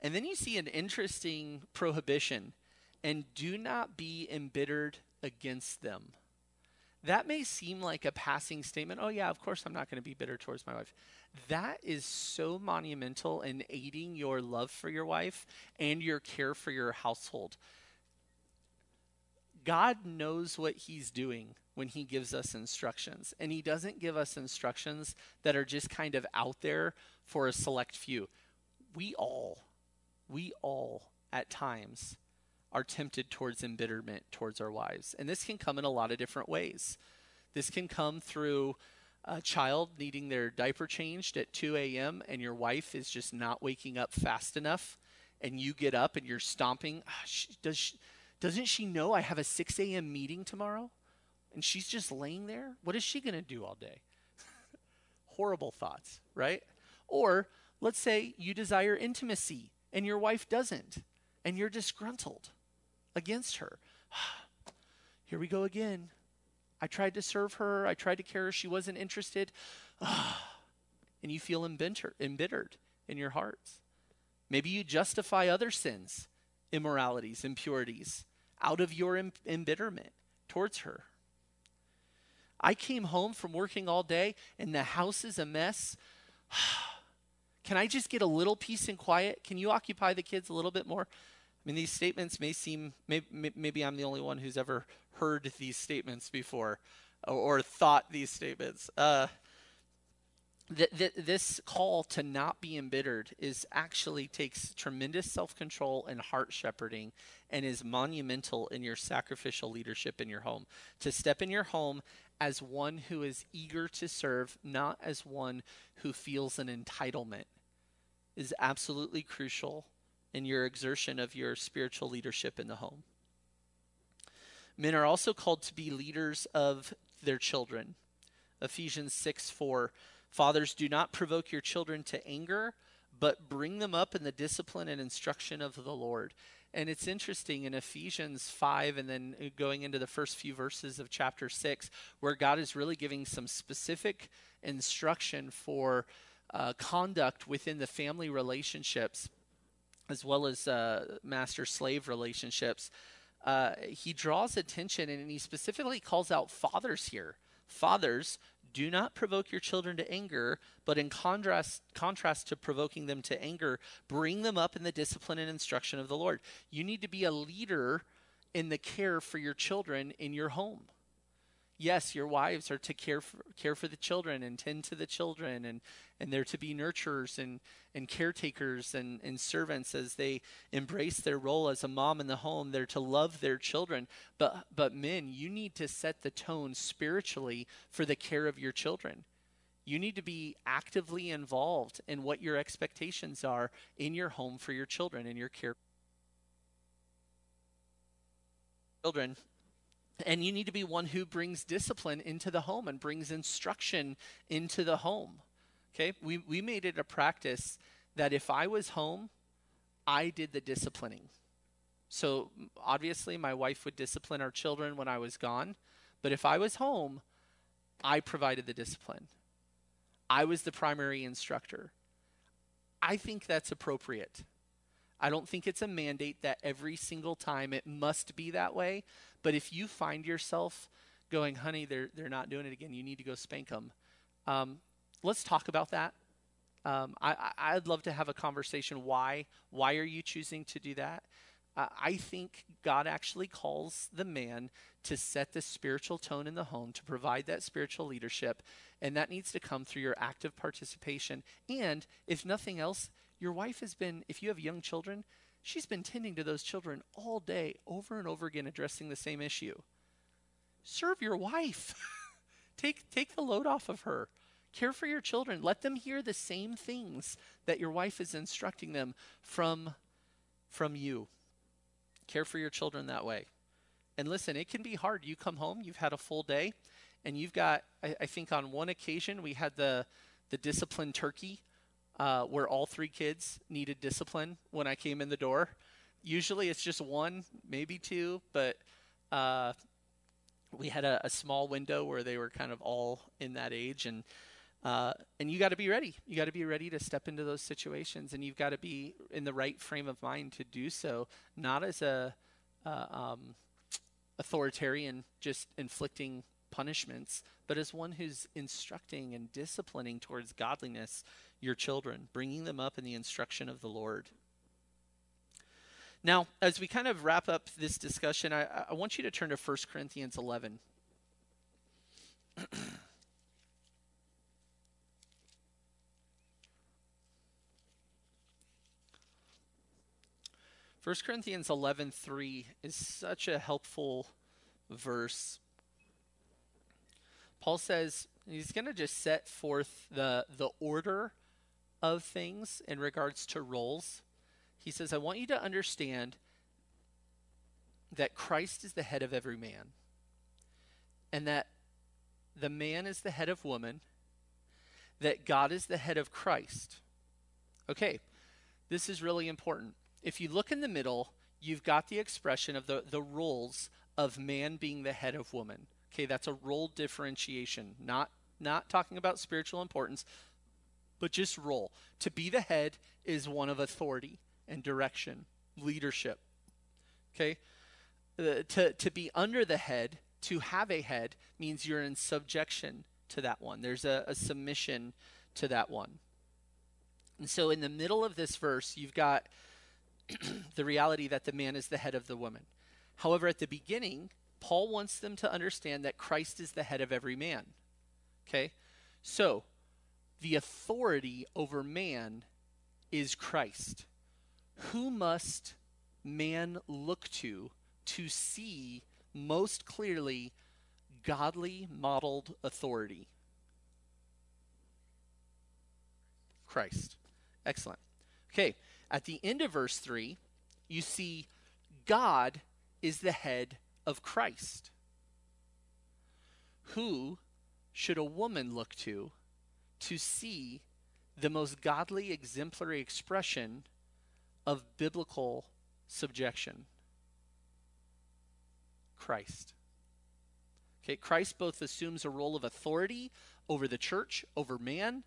S1: And then you see an interesting prohibition and do not be embittered against them that may seem like a passing statement. Oh, yeah, of course I'm not going to be bitter towards my wife. That is so monumental in aiding your love for your wife and your care for your household. God knows what He's doing when He gives us instructions, and He doesn't give us instructions that are just kind of out there for a select few. We all, we all at times are tempted towards embitterment towards our wives. And this can come in a lot of different ways. This can come through a child needing their diaper changed at 2 a.m. and your wife is just not waking up fast enough and you get up and you're stomping. Ah, does she, doesn't she know I have a 6 a.m. meeting tomorrow? And she's just laying there? What is she going to do all day? Horrible thoughts, right? Or Let's say you desire intimacy and your wife doesn't, and you're disgruntled against her. Here we go again. I tried to serve her, I tried to care she wasn't interested. and you feel embittered, in your hearts. Maybe you justify other sins, immoralities, impurities out of your em- embitterment towards her. I came home from working all day and the house is a mess. Can I just get a little peace and quiet? Can you occupy the kids a little bit more? I mean, these statements may seem, maybe, maybe I'm the only one who's ever heard these statements before or, or thought these statements. Uh, th- th- this call to not be embittered is actually takes tremendous self-control and heart shepherding and is monumental in your sacrificial leadership in your home to step in your home as one who is eager to serve not as one who feels an entitlement is absolutely crucial in your exertion of your spiritual leadership in the home. Men are also called to be leaders of their children. Ephesians 6 4 Fathers, do not provoke your children to anger, but bring them up in the discipline and instruction of the Lord. And it's interesting in Ephesians 5 and then going into the first few verses of chapter 6, where God is really giving some specific instruction for uh, conduct within the family relationships, as well as uh, master slave relationships. Uh, he draws attention and he specifically calls out fathers here. Fathers, do not provoke your children to anger, but in contrast, contrast to provoking them to anger, bring them up in the discipline and instruction of the Lord. You need to be a leader in the care for your children in your home yes, your wives are to care for, care for the children and tend to the children, and, and they're to be nurturers and, and caretakers and, and servants as they embrace their role as a mom in the home. They're to love their children. But, but men, you need to set the tone spiritually for the care of your children. You need to be actively involved in what your expectations are in your home for your children and your care. Children and you need to be one who brings discipline into the home and brings instruction into the home. Okay? We, we made it a practice that if I was home, I did the disciplining. So obviously, my wife would discipline our children when I was gone. But if I was home, I provided the discipline. I was the primary instructor. I think that's appropriate. I don't think it's a mandate that every single time it must be that way. But if you find yourself going, honey, they're, they're not doing it again, you need to go spank them. Um, let's talk about that. Um, I, I'd love to have a conversation. Why? Why are you choosing to do that? Uh, I think God actually calls the man to set the spiritual tone in the home, to provide that spiritual leadership, and that needs to come through your active participation. And if nothing else, your wife has been, if you have young children, she's been tending to those children all day, over and over again, addressing the same issue. Serve your wife. take, take the load off of her. Care for your children. Let them hear the same things that your wife is instructing them from, from you. Care for your children that way. And listen, it can be hard. You come home, you've had a full day, and you've got, I, I think on one occasion, we had the, the disciplined turkey uh, where all three kids needed discipline when I came in the door. Usually it's just one, maybe two, but uh, we had a, a, small window where they were kind of all in that age, and uh, and you got to be ready. You got to be ready to step into those situations, and you've got to be in the right frame of mind to do so, not as a um, authoritarian, just inflicting punishments, but as one who's instructing and disciplining towards godliness your children, bringing them up in the instruction of the Lord. Now, as we kind of wrap up this discussion, I, I want you to turn to 1 Corinthians 11. First Corinthians 11:3 is such a helpful verse. Paul says he's going to just set forth the the order of things in regards to roles. He says, I want you to understand that Christ is the head of every man, and that the man is the head of woman, that God is the head of Christ. Okay, this is really important. If you look in the middle, you've got the expression of the, the roles of man being the head of woman. Okay, that's a role differentiation, not not talking about spiritual importance, but just role. To be the head is one of authority and direction, leadership. Okay? Uh, to, to be under the head, to have a head, means you're in subjection to that one. There's a, a submission to that one. And so in the middle of this verse, you've got the reality that the man is the head of the woman. However, at the beginning, Paul wants them to understand that Christ is the head of every man. Okay? So, the authority over man is Christ. Who must man look to to see most clearly godly modeled authority? Christ. Excellent. Okay, at the end of verse 3, you see God is the head of Christ. Who should a woman look to to see the most godly exemplary expression of biblical subjection? Christ. Okay, Christ both assumes a role of authority over the church, over man,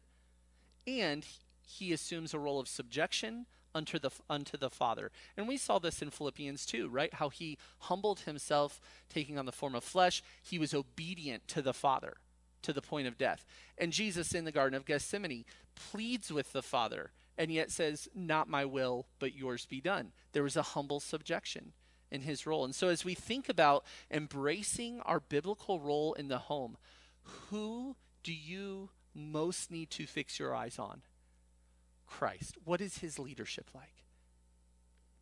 S1: and he assumes a role of subjection unto the unto the Father. And we saw this in Philippians 2, right? How he humbled himself, taking on the form of flesh. He was obedient to the Father to the point of death. And Jesus in the Garden of Gethsemane pleads with the Father and yet says, Not my will, but yours be done. There was a humble subjection in his role. And so as we think about embracing our biblical role in the home, who do you most need to fix your eyes on? Christ. What is his leadership like?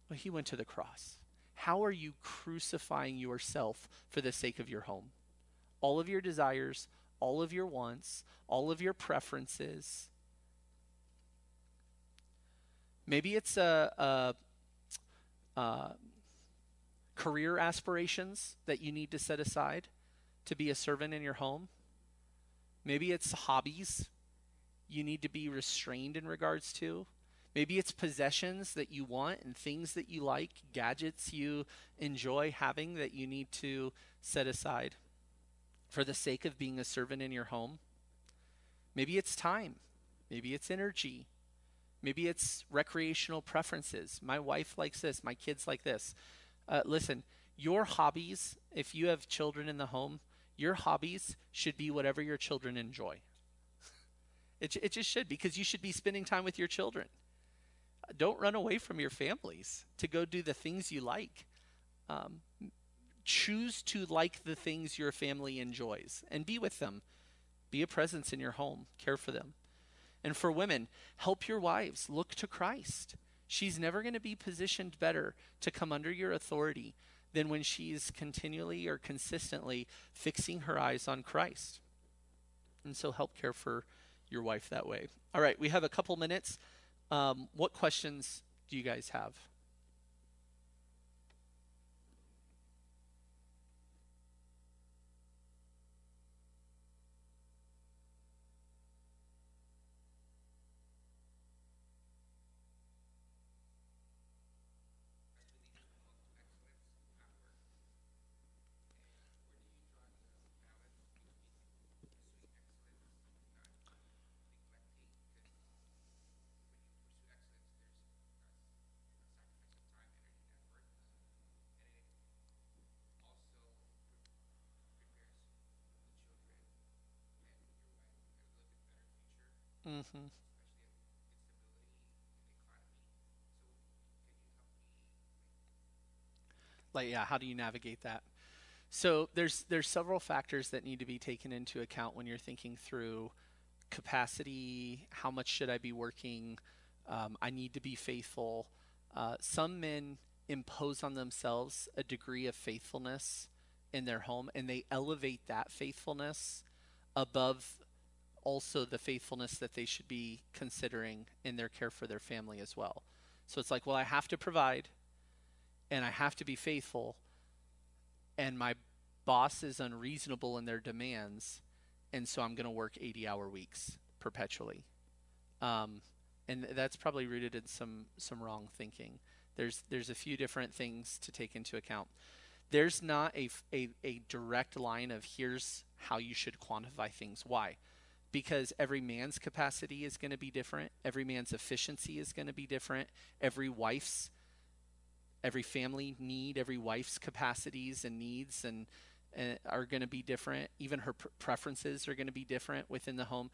S1: Well, he went to the cross. How are you crucifying yourself for the sake of your home? All of your desires, all of your wants, all of your preferences. Maybe it's a, a, a career aspirations that you need to set aside to be a servant in your home. Maybe it's hobbies you need to be restrained in regards to. Maybe it's possessions that you want and things that you like, gadgets you enjoy having that you need to set aside for the sake of being a servant in your home. Maybe it's time. Maybe it's energy. Maybe it's recreational preferences. My wife likes this. My kids like this. Uh, listen, your hobbies, if you have children in the home, your hobbies should be whatever your children enjoy. It, it just should because you should be spending time with your children. Don't run away from your families to go do the things you like. Um, choose to like the things your family enjoys and be with them. Be a presence in your home. Care for them. And for women, help your wives look to Christ. She's never going to be positioned better to come under your authority than when she's continually or consistently fixing her eyes on Christ. And so help care for your wife that way. All right, we have a couple minutes. Um, what questions do you guys have? Mm-hmm. Like, yeah, how do you navigate that? So there's there's several factors that need to be taken into account when you're thinking through capacity. How much should I be working? Um, I need to be faithful. Uh, some men impose on themselves a degree of faithfulness in their home, and they elevate that faithfulness above also the faithfulness that they should be considering in their care for their family as well. So it's like, well, I have to provide and I have to be faithful, and my boss is unreasonable in their demands, and so I'm going to work 80 hour weeks perpetually. Um, and that's probably rooted in some some wrong thinking. There's there's a few different things to take into account. There's not a, a, a direct line of here's how you should quantify things. Why? Because every man's capacity is going to be different. Every man's efficiency is going to be different. Every wife's every family need, every wife's capacities and needs and, and are going to be different. Even her pr- preferences are going to be different within the home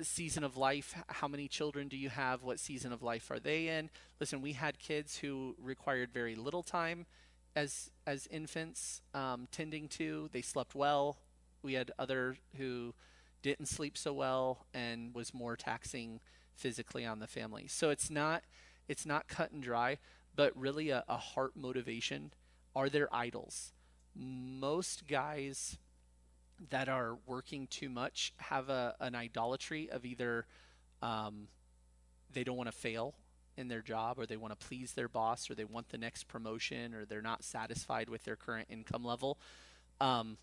S1: season of life how many children do you have what season of life are they in listen we had kids who required very little time as as infants um, tending to they slept well we had other who didn't sleep so well and was more taxing physically on the family. So it's not it's not cut and dry but really a, a heart motivation. Are there idols? Most guys that are working too much have a, an idolatry of either um, they don't want to fail in their job or they want to please their boss or they want the next promotion or they're not satisfied with their current income level. Um,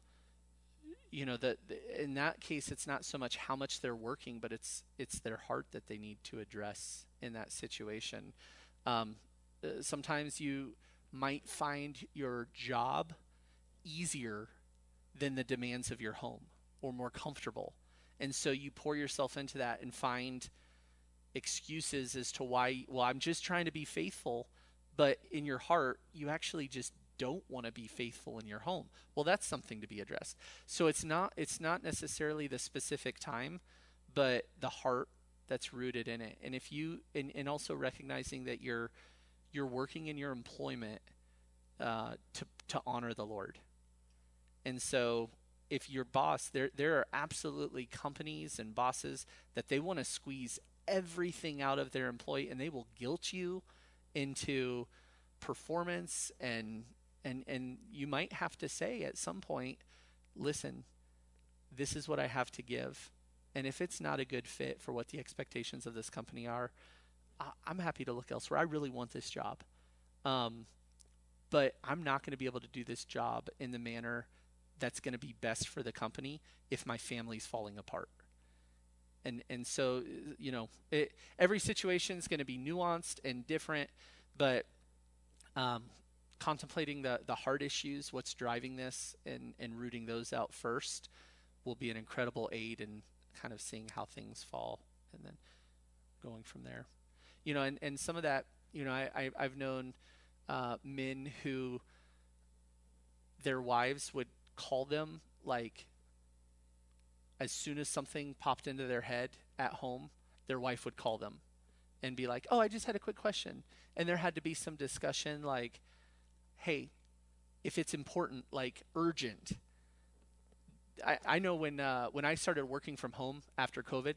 S1: you know that in that case it's not so much how much they're working but it's it's their heart that they need to address in that situation um, uh, sometimes you might find your job easier than the demands of your home or more comfortable. And so you pour yourself into that and find excuses as to why, well, I'm just trying to be faithful, but in your heart, you actually just don't want to be faithful in your home. Well, that's something to be addressed. So it's not it's not necessarily the specific time, but the heart that's rooted in it. And if you and, and also recognizing that you're you're working in your employment uh, to to honor the Lord and so if your boss, there there are absolutely companies and bosses that they want to squeeze everything out of their employee and they will guilt you into performance and and and you might have to say at some point, listen, this is what I have to give. And if it's not a good fit for what the expectations of this company are, I, am happy to look elsewhere. I really want this job. Um, but I'm not going to be able to do this job in the manner that's going to be best for the company if my family's falling apart. And and so you know it, every situation is going to be nuanced and different, but um, contemplating the the hard issues, what's driving this, and and rooting those out first, will be an incredible aid in kind of seeing how things fall, and then going from there. You know, and and some of that, you know, I, I have known uh, men who their wives would call them like as soon as something popped into their head at home, their wife would call them and be like, "Oh, I just had a quick question." And there had to be some discussion like, "Hey, if it's important, like urgent." I, I know when uh, when I started working from home after COVID,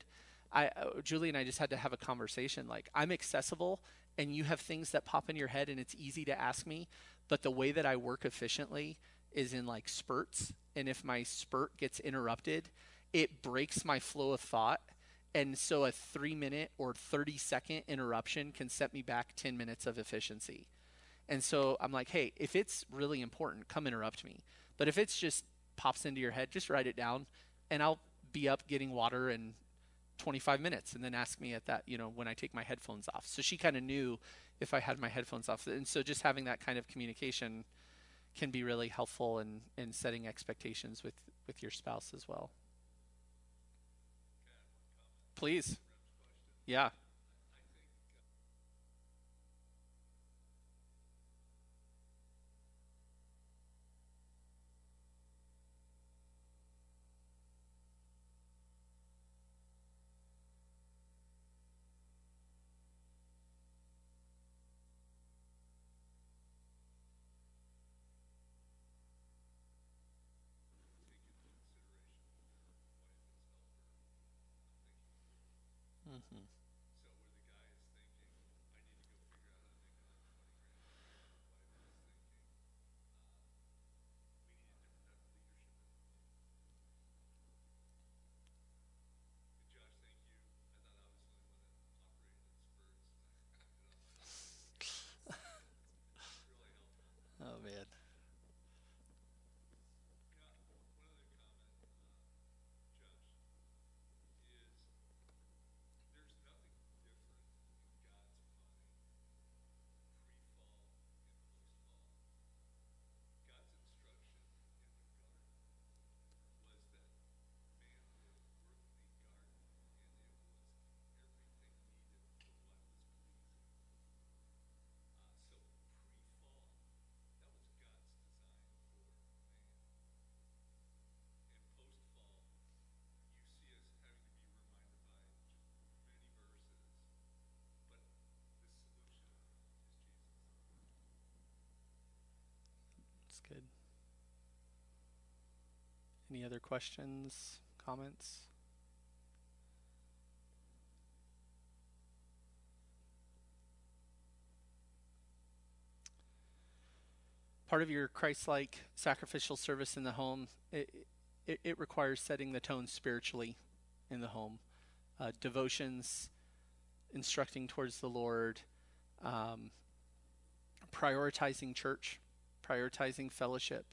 S1: I uh, Julie and I just had to have a conversation. Like I'm accessible, and you have things that pop in your head, and it's easy to ask me. But the way that I work efficiently is in like spurts and if my spurt gets interrupted it breaks my flow of thought and so a 3 minute or 30 second interruption can set me back 10 minutes of efficiency and so i'm like hey if it's really important come interrupt me but if it's just pops into your head just write it down and i'll be up getting water in 25 minutes and then ask me at that you know when i take my headphones off so she kind of knew if i had my headphones off and so just having that kind of communication can be really helpful in, in setting expectations with, with your spouse as well. Please. Yeah. Mm-hmm. oh man. Good. Any other questions, comments? Part of your Christ-like sacrificial service in the home, it, it, it requires setting the tone spiritually in the home. Uh, devotions, instructing towards the Lord, um, prioritizing church, prioritizing fellowship.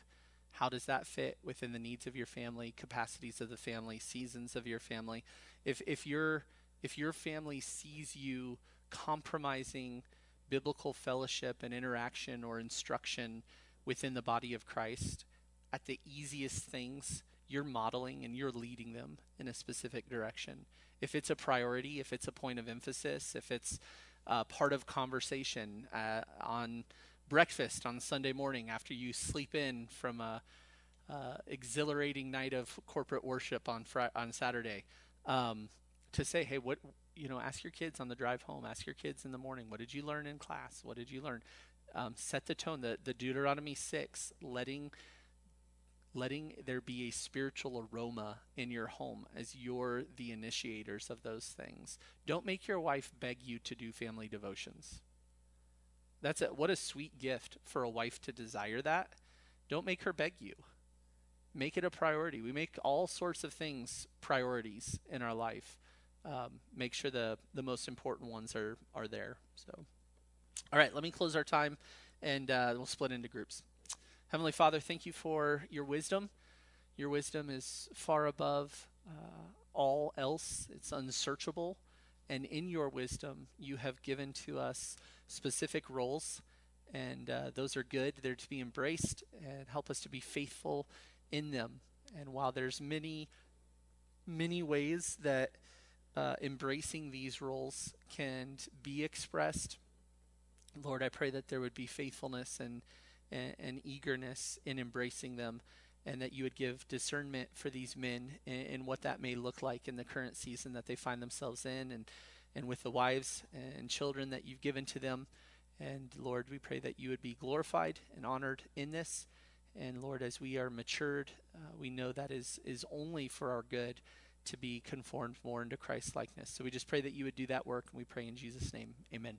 S1: How does that fit within the needs of your family, capacities of the family, seasons of your family? If if your if your family sees you compromising biblical fellowship and interaction or instruction within the body of Christ at the easiest things, you're modeling and you're leading them in a specific direction. If it's a priority, if it's a point of emphasis, if it's uh, part of conversation uh, on breakfast on Sunday morning after you sleep in from a uh, exhilarating night of corporate worship on Friday, on Saturday, um, to say, hey, what you know, ask your kids on the drive home, ask your kids in the morning, what did you learn in class? What did you learn? Um, set the tone. The the Deuteronomy six, letting letting there be a spiritual aroma in your home as you're the initiators of those things. Don't make your wife beg you to do family devotions. That's it. What a sweet gift for a wife to desire that. Don't make her beg you. Make it a priority. We make all sorts of things priorities in our life. Um, make sure the the most important ones are are there. So, all right, let me close our time, and uh, we'll split into groups. Heavenly Father, thank you for your wisdom. Your wisdom is far above uh, all else. It's unsearchable, and in your wisdom, you have given to us specific roles, and uh, those are good. They're to be embraced and help us to be faithful in them. And while there's many, many ways that uh, embracing these roles can be expressed, Lord, I pray that there would be faithfulness and, and, and eagerness in embracing them and that you would give discernment for these men and, what that may look like in the current season that they find themselves in and and with the wives and children that you've given to them. And Lord, we pray that you would be glorified and honored in this. And Lord, as we are matured, uh, we know that is, is only for our good to be conformed more into Christ likeness. So we just pray that you would do that work, and we pray in Jesus' name. Amen.